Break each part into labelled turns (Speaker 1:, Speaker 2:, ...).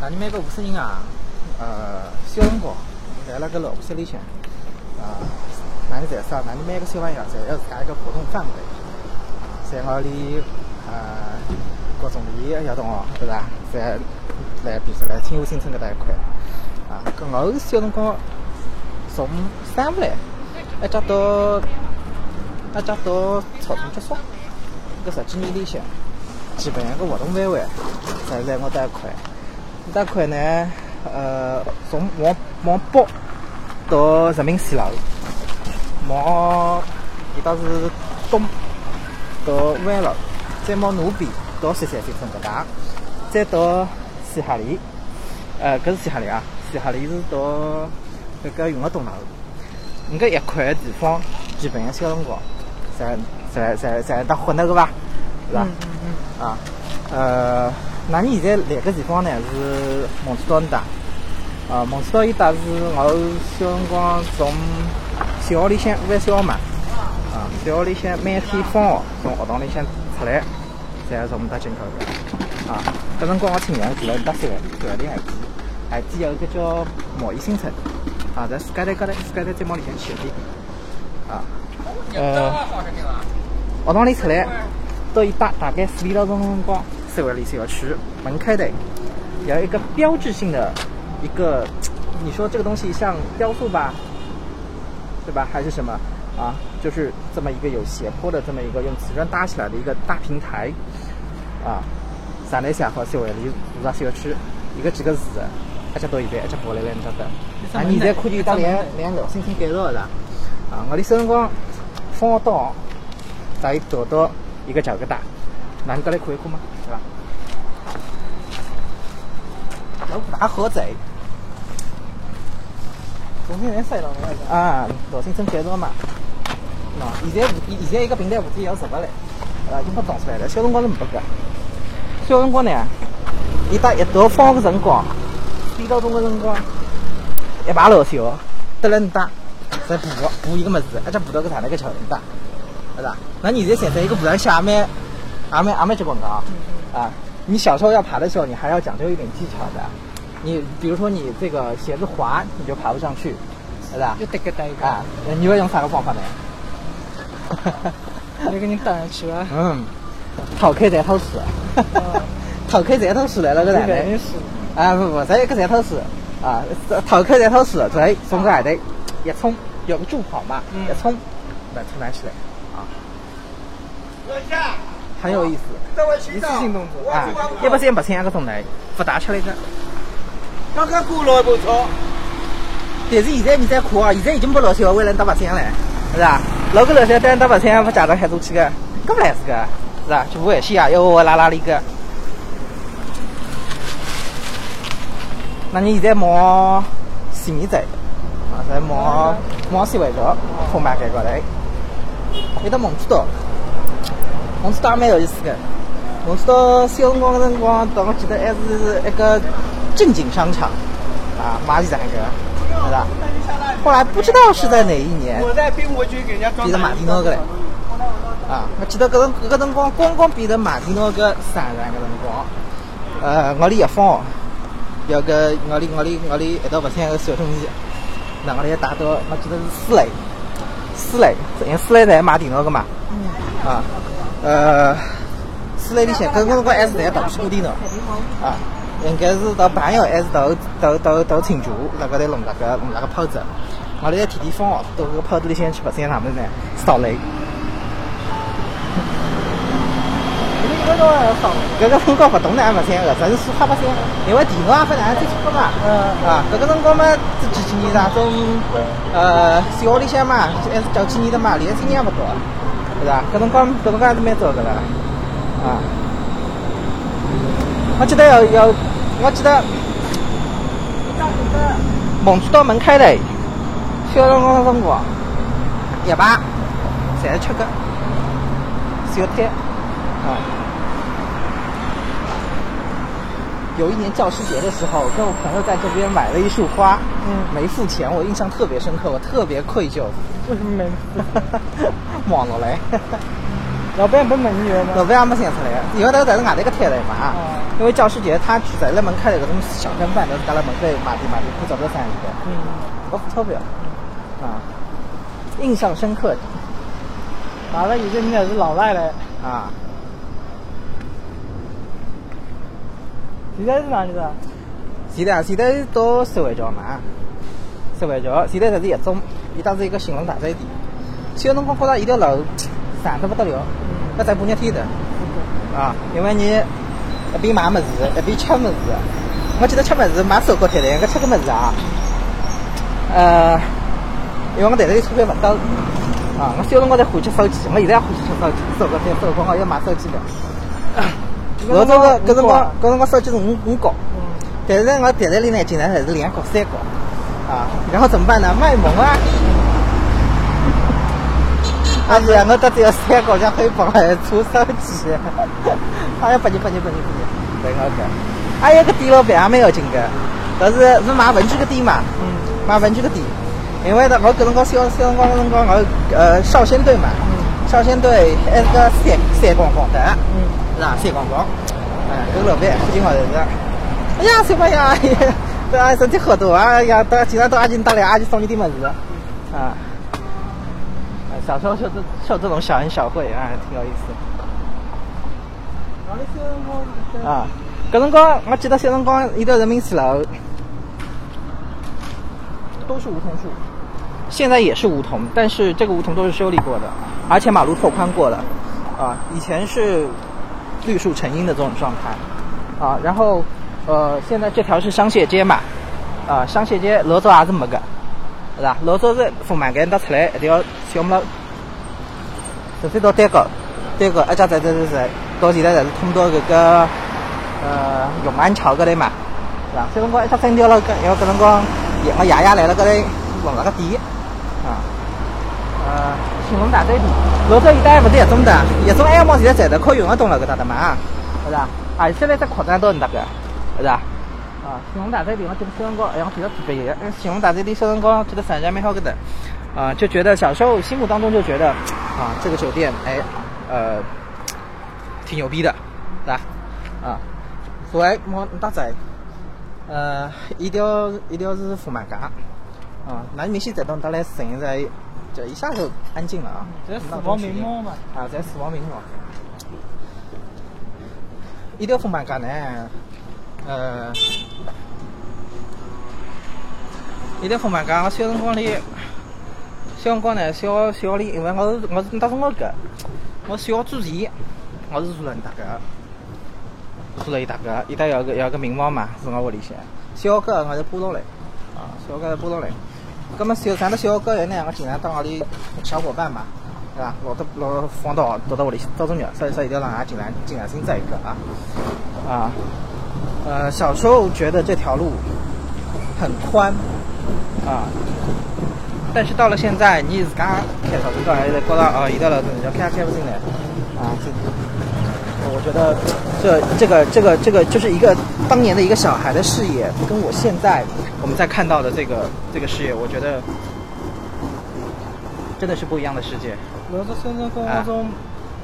Speaker 1: 那你买个五十人啊，呃，小辰光在那个老屋里向啊，那你在啥？那你买个小朋友侪要自家一个活动范围，在屋里呃，各种的小同学，对伐？在来，比如说来清华新村搿搭一块啊，搿我小辰光从三五来，一直到一直到初中结束，搿十几年里向，基本上个活动范围侪在我搭一块。大块呢，呃，从往往北到人民西路，往伊倒是东到湾路，再往南边到西三新村搿搭，再到西哈里，呃，搿是西哈里啊，西哈里是到搿个永乐东路，搿一块地方，基本上小辰光，侪侪侪侪搭混那个伐？是伐？啊，呃。那你现在来个地方呢？是孟子岛搭，啊，孟子岛伊搭是我小辰光从小学里向玩小学嘛，啊，小学里向每天放学从学堂里向出来，再从搭进口的，啊，搿辰光我亲娘住辣搭山住辣里海边，海边有一个叫贸易新村，啊，在世界台高头，世界台再往里向去一点，啊，呃，学堂里出来到一搭大概四点多钟辰光。四维里小区门开的，有一个标志性的一个，你说这个东西像雕塑吧，对吧？还是什么啊？就是这么一个有斜坡的这么一个用瓷砖搭起来的一个大平台啊。上来写好四维里五座小区，一个几个字，一直到现在一直保来来你晓得。啊，你现在可以当连连老新村改造了啊！我的小辰光放学到，再走到一个角疙瘩，那你过来看一看吗？老不大好走，重新再塞了啊！老新村改造嘛，喏，现在现在一个平台物体要十不来，啊，已经不长出来了。小辰光是没个，小辰光呢，一到一到放个辰光，点到中个辰光，一排老小，得了你打，再补补一个么子，一直补到个啥那个桥，你打，是吧？那你现在现在一个补上下也蛮也蛮也蛮结棍的啊，啊。你小时候要爬的时候，你还要讲究一点技巧的。你比如说，你这个鞋子滑，你就爬不上去，是吧？
Speaker 2: 就得个带个
Speaker 1: 啊！你要用啥个方法呢？
Speaker 2: 哈哈，你给你带上去了。
Speaker 1: 嗯，逃开在头死，逃开这头死来了个男的。啊不不，再一个这头死啊，逃开在头死，再从个海头一冲，有个助跑嘛，一冲，那冲拿起来啊。很有意思，
Speaker 2: 一次性动作
Speaker 1: 啊！一百三八千个钟头，不大吃了一个。
Speaker 3: 刚刚过了不错，
Speaker 1: 但是现在你在看啊，现在已经不老小为了打八千了，是吧？老个老小单打八千，不家长开出去个，搿不来是个，是吧？就不危险啊，要我拉拉里个。那你现在往西面走，啊，再往往西围走，从马街过来，回到蒙自岛。蒙自岛蛮有意思的，蒙自岛小辰光的辰光，我记得还是一个正经商场，啊，马里山个，是吧？后来不知道是在哪一年，变成马蒂诺个嘞，啊，我记得搿辰搿辰光刚刚变成马蒂诺个山上个辰光，呃，我里一放，有个我里我里我里一道白相个小兄弟，那我里打到我记得是四类，四类，因为四类在马蒂诺个嘛，啊。呃，室内里向，搿辰光还是在大屁股底呢，啊，应该是到朋友还是到到到到庆祝，那个在弄那个弄那个炮子，我里在天天放学到搿个炮子里向去白相他们呢，扫雷。搿个辰光勿懂呢，还白相个，真是瞎白相，因为电脑也不哪接触过嘛，嗯啊，搿个辰光嘛，这几几年的，种呃小学里向嘛，还是九几年的嘛，连经验勿多。是吧？搿辰光，搿辰光还是蛮早的了，啊！我记得有有，我记得蒙自岛门开的，小辰光的辰光，一排，侪是吃个小摊，啊！有一年教师节的时候，跟我朋友在这边买了一束花，嗯，没付钱，我印象特别深刻，我特别愧疚。
Speaker 2: 为什么没？
Speaker 1: 忘了嘞。
Speaker 2: 老板不满意吗？
Speaker 1: 老板也没想出来，因为那个在是外头个摊头嘛因为教师节他只在那门开了搿种小摊贩，都是在那门口买的买的，不找不到生意的，
Speaker 2: 嗯，
Speaker 1: 不付钞票啊，印象深刻
Speaker 2: 阿拉现在应该是老赖嘞，
Speaker 1: 啊。
Speaker 2: 现在是哪里的？
Speaker 1: 现在啊，现在到石湾桥嘛，石湾桥现在才是一中，伊当时一个兴隆大餐店。小辰光觉着一条路长得不得了，要在半日天的啊，因为你一边买么子，一边吃么子。我记得吃么子买手糕摊台，搿吃个么子啊，呃，因为我袋子里钞票勿够啊，我小辰光在欢喜手机，我现在也欢喜吃手机，手糕摊手光我要买手机的。老早个搿辰光，搿辰光手机是五五角。
Speaker 2: 嗯，
Speaker 1: 但是我袋子里呢，竟然还是两角、三角，啊，然后怎么办呢？卖萌啊！啊是啊，我到只有三角，像黑帮还出手机，哎呀，不急不急不急不急，对我个，还有个店老板也蛮要紧个，但是是卖文具个店嘛，
Speaker 2: 嗯，
Speaker 1: 卖文具个店，因为呢，我搿辰光小小辰光搿辰光我呃少先队嘛，少先队还是个三三光光的。
Speaker 2: 嗯，
Speaker 1: 是吧？三光光，哎，搿个老板附近好头是，哎呀，小朋友，哎呀，对啊，身体好多啊，哎呀，到经常到阿金打来，阿金送你点么子，啊，哎小时候就这就这种小恩小惠，啊，挺有意思。啊，搿辰光我记得小辰光一条人民四楼都是梧桐树，现在也是梧桐，但是这个梧桐都是修理过的，而且马路拓宽过的，啊，以前是绿树成荫的这种状态，啊，然后呃，现在这条是商业街嘛，啊，商业街老早也是没个，是吧？老早是富满街搭出来一条小路，直接到单高，单高一家再再再再到现在才是通到这个呃永安桥这里嘛，是吧？小辰光一家整条了，搿因为搿辰光我爷爷来了搿里弄了个店，啊，呃，兴隆大餐店，老早现在还勿是一种的，一种爱毛现在在的可用得动了搿搭的嘛，是吧？啊，现在再扩展到你那个，是吧？啊，兴隆大餐店，我记得小辰光，哎呀，我记得特别有，因为兴隆大餐店小辰光记得反正蛮好搿的，啊，就觉得小时候心目当中就觉得，啊，这个酒店，哎，呃，挺牛逼的，是吧？啊，所以我大仔，呃，一条一条是富满街，啊，那明显在到搭来声音在，就一下就安静了啊，
Speaker 2: 这死亡名模嘛，
Speaker 1: 啊，在死亡名模。一条丰满街呢，呃，一条丰满街，我小辰光里，小辰光呢，小小里，因为我是我是当时我个，我小之前，我是住了大个，住了一大个，伊搭有个有个名望嘛，是我屋里向。小个我就搬到来，啊，小个搬到来。那么小上头小个人呢，我经常当屋里小伙伴嘛，对吧？老得老放到到到屋里到中间，所以说一定要让俺尽量尽量性在一个啊啊。呃，小时候觉得这条路很宽啊，但是到了现在，你自家开小车还是觉得哦，一条路要开开不进来啊。这我觉得这这个这个这个就是一个当年的一个小孩的视野，跟我现在我们在看到的这个这个视野，我觉得真的是不一样的世界，
Speaker 2: 老早小辰光那种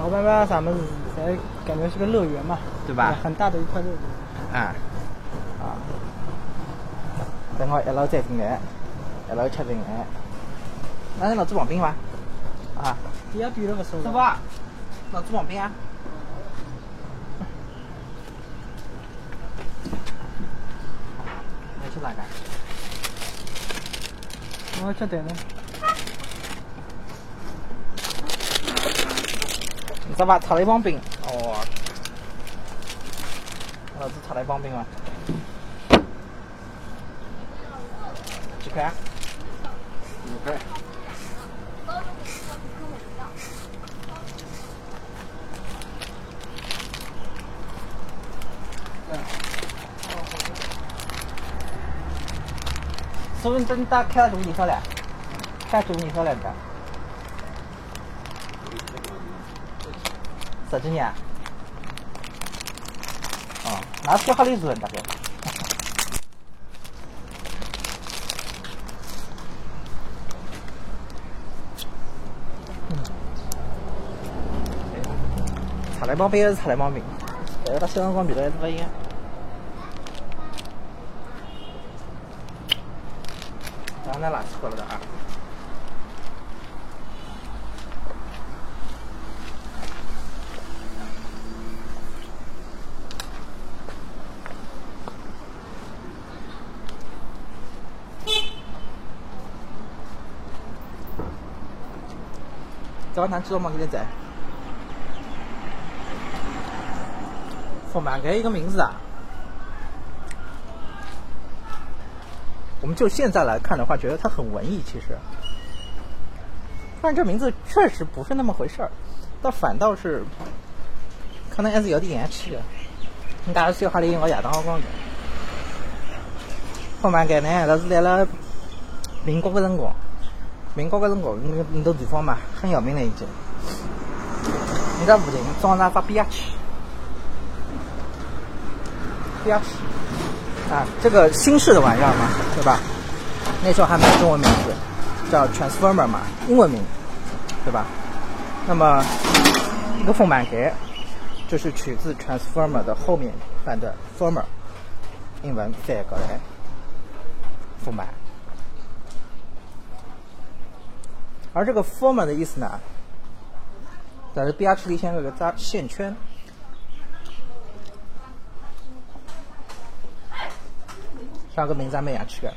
Speaker 2: 老板板啥么子，才感觉是个乐园嘛，
Speaker 1: 对吧？
Speaker 2: 很大的一块乐园。
Speaker 1: 啊啊！等我一路再进来，一路吃进来。那是老子王兵吗？啊，
Speaker 2: 底下比了不收
Speaker 1: 师傅啊，老子王兵啊！你去哪个？
Speaker 2: 我要吃蛋呢。
Speaker 1: 你咋吧？炒了一帮兵。哦。老子炒了一帮兵啊。几块啊？五块。所以你等打开了多少年少了？开多少年少了的？十几年？哦，那小好的人大概。来毛病还是出来毛病，但是他小辰光味道还是不一样。然后那垃圾喝了的啊。早餐吃了吗？今天在。凤满街一个名字啊，我们就现在来看的话，觉得它很文艺，其实，但这名字确实不是那么回事儿，倒反倒是，可能还是有点洋气的。大家小哈里我亚当好讲的，凤满街呢，它是来了民国的辰光，民国的辰光，那那地方嘛，很有名的已经。你在附近早上发比亚去。不要啊，这个新式的玩意儿嘛，对吧？那时候还没有中文名字，叫 Transformer 嘛，英文名，对吧？那么一个风满格就是取自 Transformer 的后面半段 Former，英文翻过来丰满。而这个 Former 的意思呢，在这比亚里先有个扎线圈。上个名字还蛮洋气的。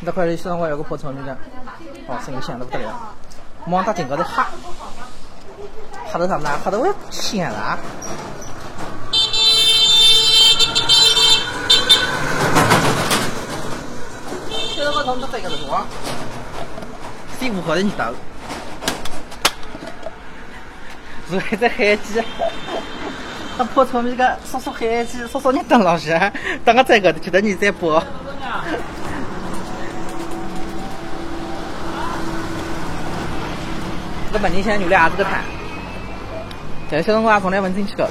Speaker 1: 那块里小辰光有个破臭女的，哦，声音响得不得了，往大井高头哈，哈到啥么呢？吓到我天了！小辰光他们都这个是吧？第五号的你到，是还在海基。那破臭米个，说说海机，说说你等老师，当个这个去等你在播。这本地现在有俩子个摊，这小辰光从来没进去过。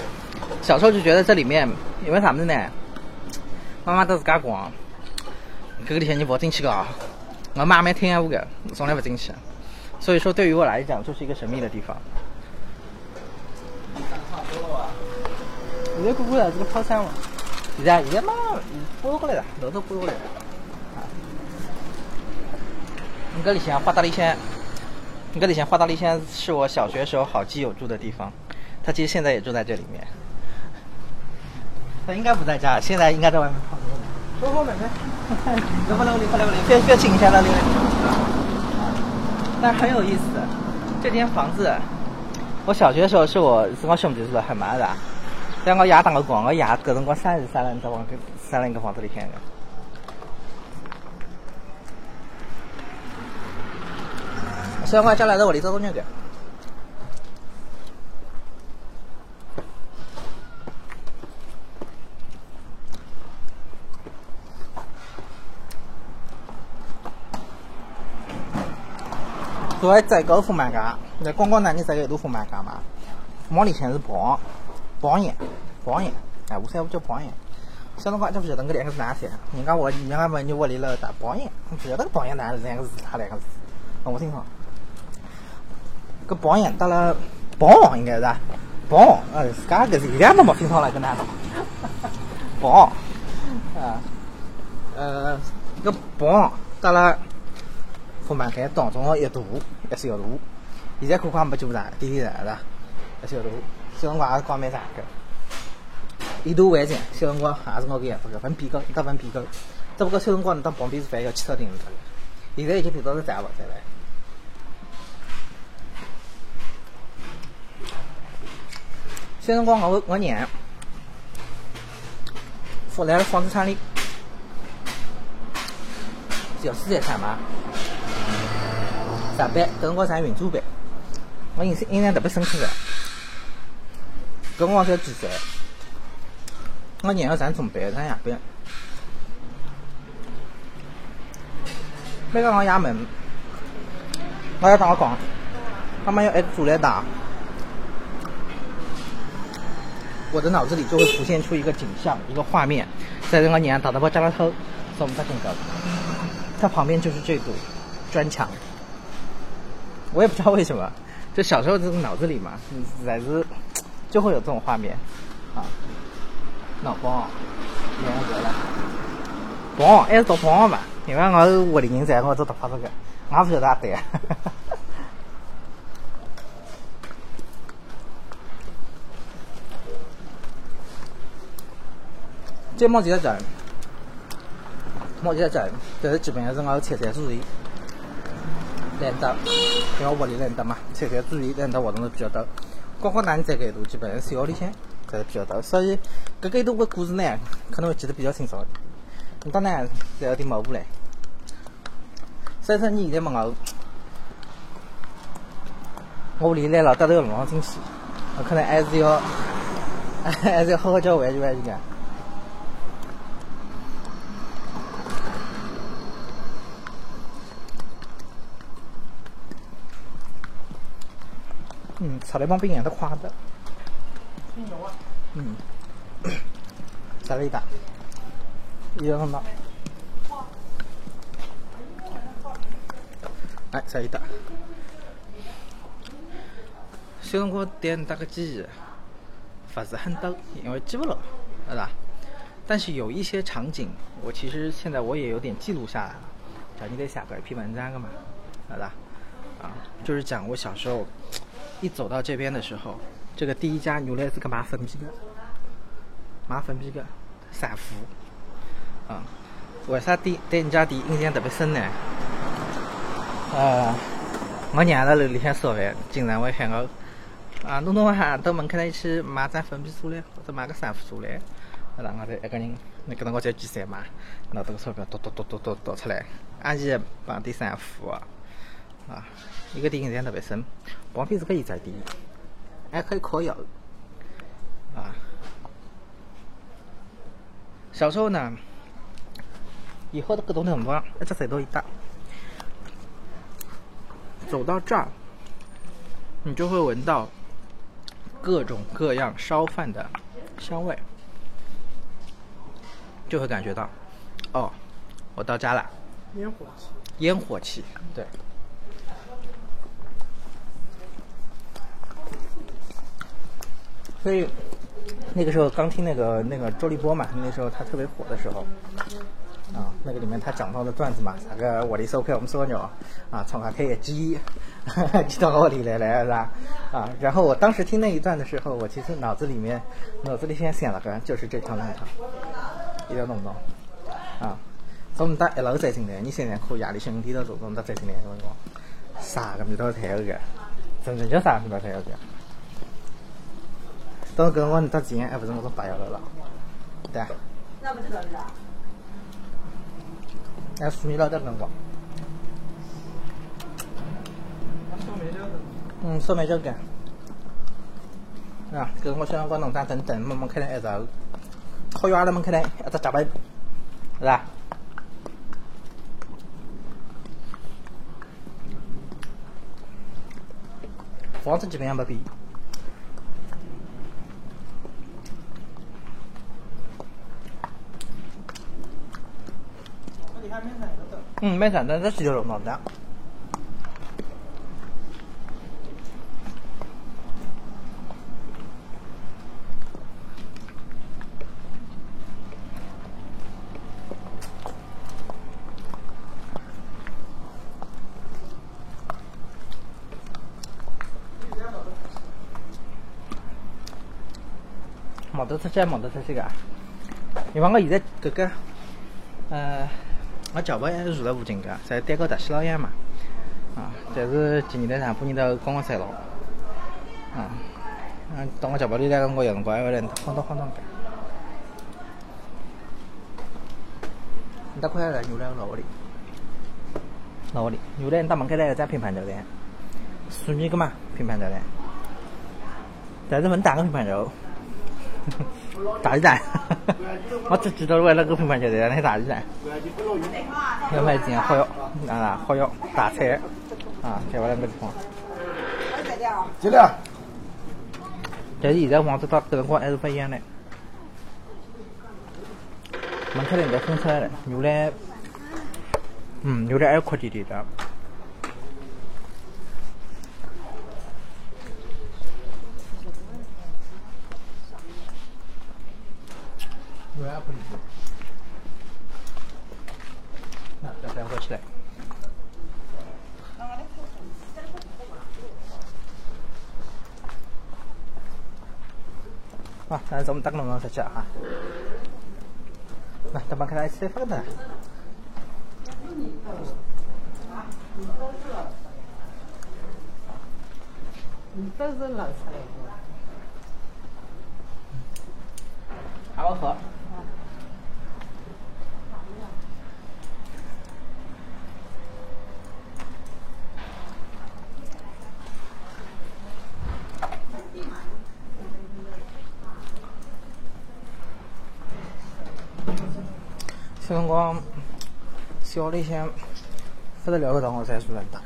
Speaker 1: 小时候就觉得这里面因为啥子呢？妈妈都自家逛，这个里向你不进去个，我妈没听我个，从来不进去。所以说对于我来讲，就是一个神秘的地方。
Speaker 2: 现在过过来这个跑山嘛，
Speaker 1: 现在现在嘛，拨过来了，楼都拨过来了。你这里向花大里乡，你这里向花大里乡是我小学时候好基友住的地方，他其实现在也住在这里面。他应该不在家，现在应该在外面跑。
Speaker 2: 走好妹妹，
Speaker 1: 走不楼里，快来楼里，别别请一下楼里。但很有意思，这间房子，我小学的时候是我是我兄弟住的，很麻的。在我爷打个光，我爷搿辰光生日生了在房跟生了一个房子里向的。小光家来在屋里做多牛的。所以在高富买家，那光光那你在个都富买家嘛？往里向是包。榜眼，榜眼，哎，五三五叫榜眼。小辰光就不晓得那两个字哪写，人家我，人家问你屋里了打榜眼，不晓得个榜眼哪两个字，他两个字，我听说。个榜眼到了榜应该是，榜，呃，自家个是一点都没听错了，跟哪？榜，啊，呃，个榜到了富满街当中的一堵一小路，现在恐怕没救上，地铁站是吧，一小路。小辰光也是光蛮啥个，一度完成。小辰光也是我个样子个，分比高，得分比高。只不过小辰光当旁边是饭要汽车停着的，现在已经变到是站了，再来。小辰光我我娘，放来了纺织厂里，小四在上班，上班，搿辰光上运输班，我印象印象特别深刻个。跟我才几岁，我娘要上中班，上夜班。每个我爷问，我要打我讲，他们要挨煮来打，我的脑子里就会浮现出一个景象，一个画面，在这我娘打的把扎拉头，从我们家警告，他旁边就是这堵砖墙，我也不知道为什么。就小时候这个脑子里嘛，实在是就会有这种画面啊。闹帮，两个了，帮还是读帮嘛？因为我是屋里人在，我就读怕这个，我不晓得对。这毛几个针？毛几个针？这是基本上是我切菜主义。练得，因为屋里练得嘛，切菜主义练得活动都比较多。光光男在这度基本上小里向，才是比较多。所以，这个一段个故事呢，可能会记得比较清楚。你当然再有点模糊嘞。所以说，你现在问我，我屋里来了，得到个龙王进去，我可能还是要，还是要好好叫玩一玩一个。嗯，炒了一帮饼，都垮的。嗯，再来一打，一样的。哎，再一打。小辰光点打个记忆，不是很多，因为记不牢，是吧？但是有一些场景，我其实现在我也有点记录下来了。叫你得写个一篇文章的嘛，是吧？啊，就是讲我小时候。一走到这边的时候，这个第一家原来是个卖粉皮的，卖粉皮的散福，啊，为啥对对人家店印象特别深呢？呃，我娘在楼里向烧饭，经常会喊我啊，弄弄哈到门口来一起买张粉皮茶来，或者买个散户茶来，然后我再一个人，那跟着我再计算嘛，拿这个钞票，嘟嘟嘟嘟嘟嘟出来，阿姨帮点散户啊。啊，一个店印象特别深，旁边是个一宅店，还可以烤窑。啊，小时候呢，以后的各种地方，一只隧道一搭，走到这儿，你就会闻到各种各样烧饭的香味，就会感觉到，哦，我到家了。
Speaker 2: 烟火气。
Speaker 1: 烟火气，对。所以那个时候刚听那个那个周立波嘛，那时候他特别火的时候，啊，那个里面他讲到的段子嘛，那个我的收开我们说鸟啊，从开开一鸡，鸡到我里来来是吧？啊，然后我当时听那一段的时候，我其实脑子里面脑子里先想了个就是这条弄堂，一定要弄不懂？啊，从我们打一楼再进来，你想想看，夜里向五点到钟，我们再进来，我讲啥个味道太好个，真正叫啥味道太好个？到跟我搭钱，还不是我种白窑的了，对。那不知道是啊。那苏米老在跟我。嗯，烧麦椒干。啊，跟我小辰光农场等等，门门开来一早，好远的门开来一只夹板，是吧？房子基本上没变。嗯，没啥，但是吃了老的。毛豆出去，毛豆出去个。因为我现在这个，呃。我脚步还是住在附近的，在丹高大西老远嘛，啊，但是今年的上半年都刚刚塞了，啊，嗯，到我脚步里来，我有辰光还会来晃荡晃荡的。你打快来牛栏老屋里，老屋里，牛栏到门口来一家平盘肉店，属你个嘛平盘肉店，但是很大个平盘肉。大鸡蛋，我只知道为那个平盘肉店那些大鸡蛋。要买件好药，啊，好药，大菜，啊，在我那个地方。
Speaker 3: 进来。
Speaker 1: 但是现在房子到这辰光还是不一样的。门口的应该封出来了，牛栏，嗯，牛栏还扩点点的。那再带回去来。好，那咱们打个龙龙再讲哈。来，咱们看来吃饭的。
Speaker 3: 你都是老菜。
Speaker 1: 好喝。小辰光小里向不得了个同学在路上打开，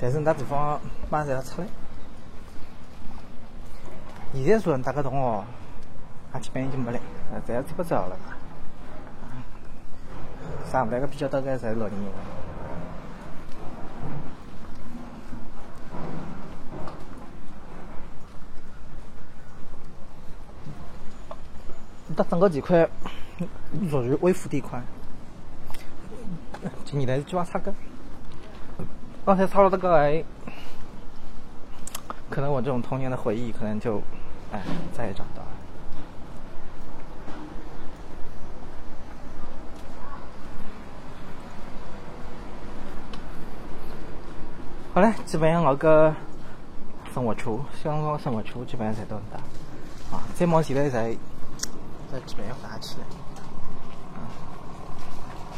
Speaker 1: 但是那地方马上要出来。现在路上打个同学，也基本已经没了，再也找不着了。上班个比较多个侪是老年人。搭整个地块属于微幅地块，今年来是计划拆个，刚才抄了这个哎，可能我这种童年的回忆可能就哎再也找不到了。好嘞，基本上我个生活圈，香港生活圈基本上侪到达，啊，再往前来侪。在基本要打起来，啊，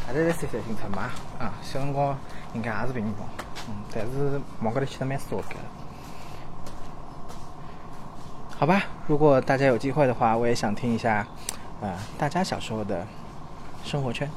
Speaker 1: 还是在三三新村嘛，啊，小辰光应该也是平房，嗯，但是往高头去的蛮少个，好吧，如果大家有机会的话，我也想听一下，啊，大家小时候的生活圈。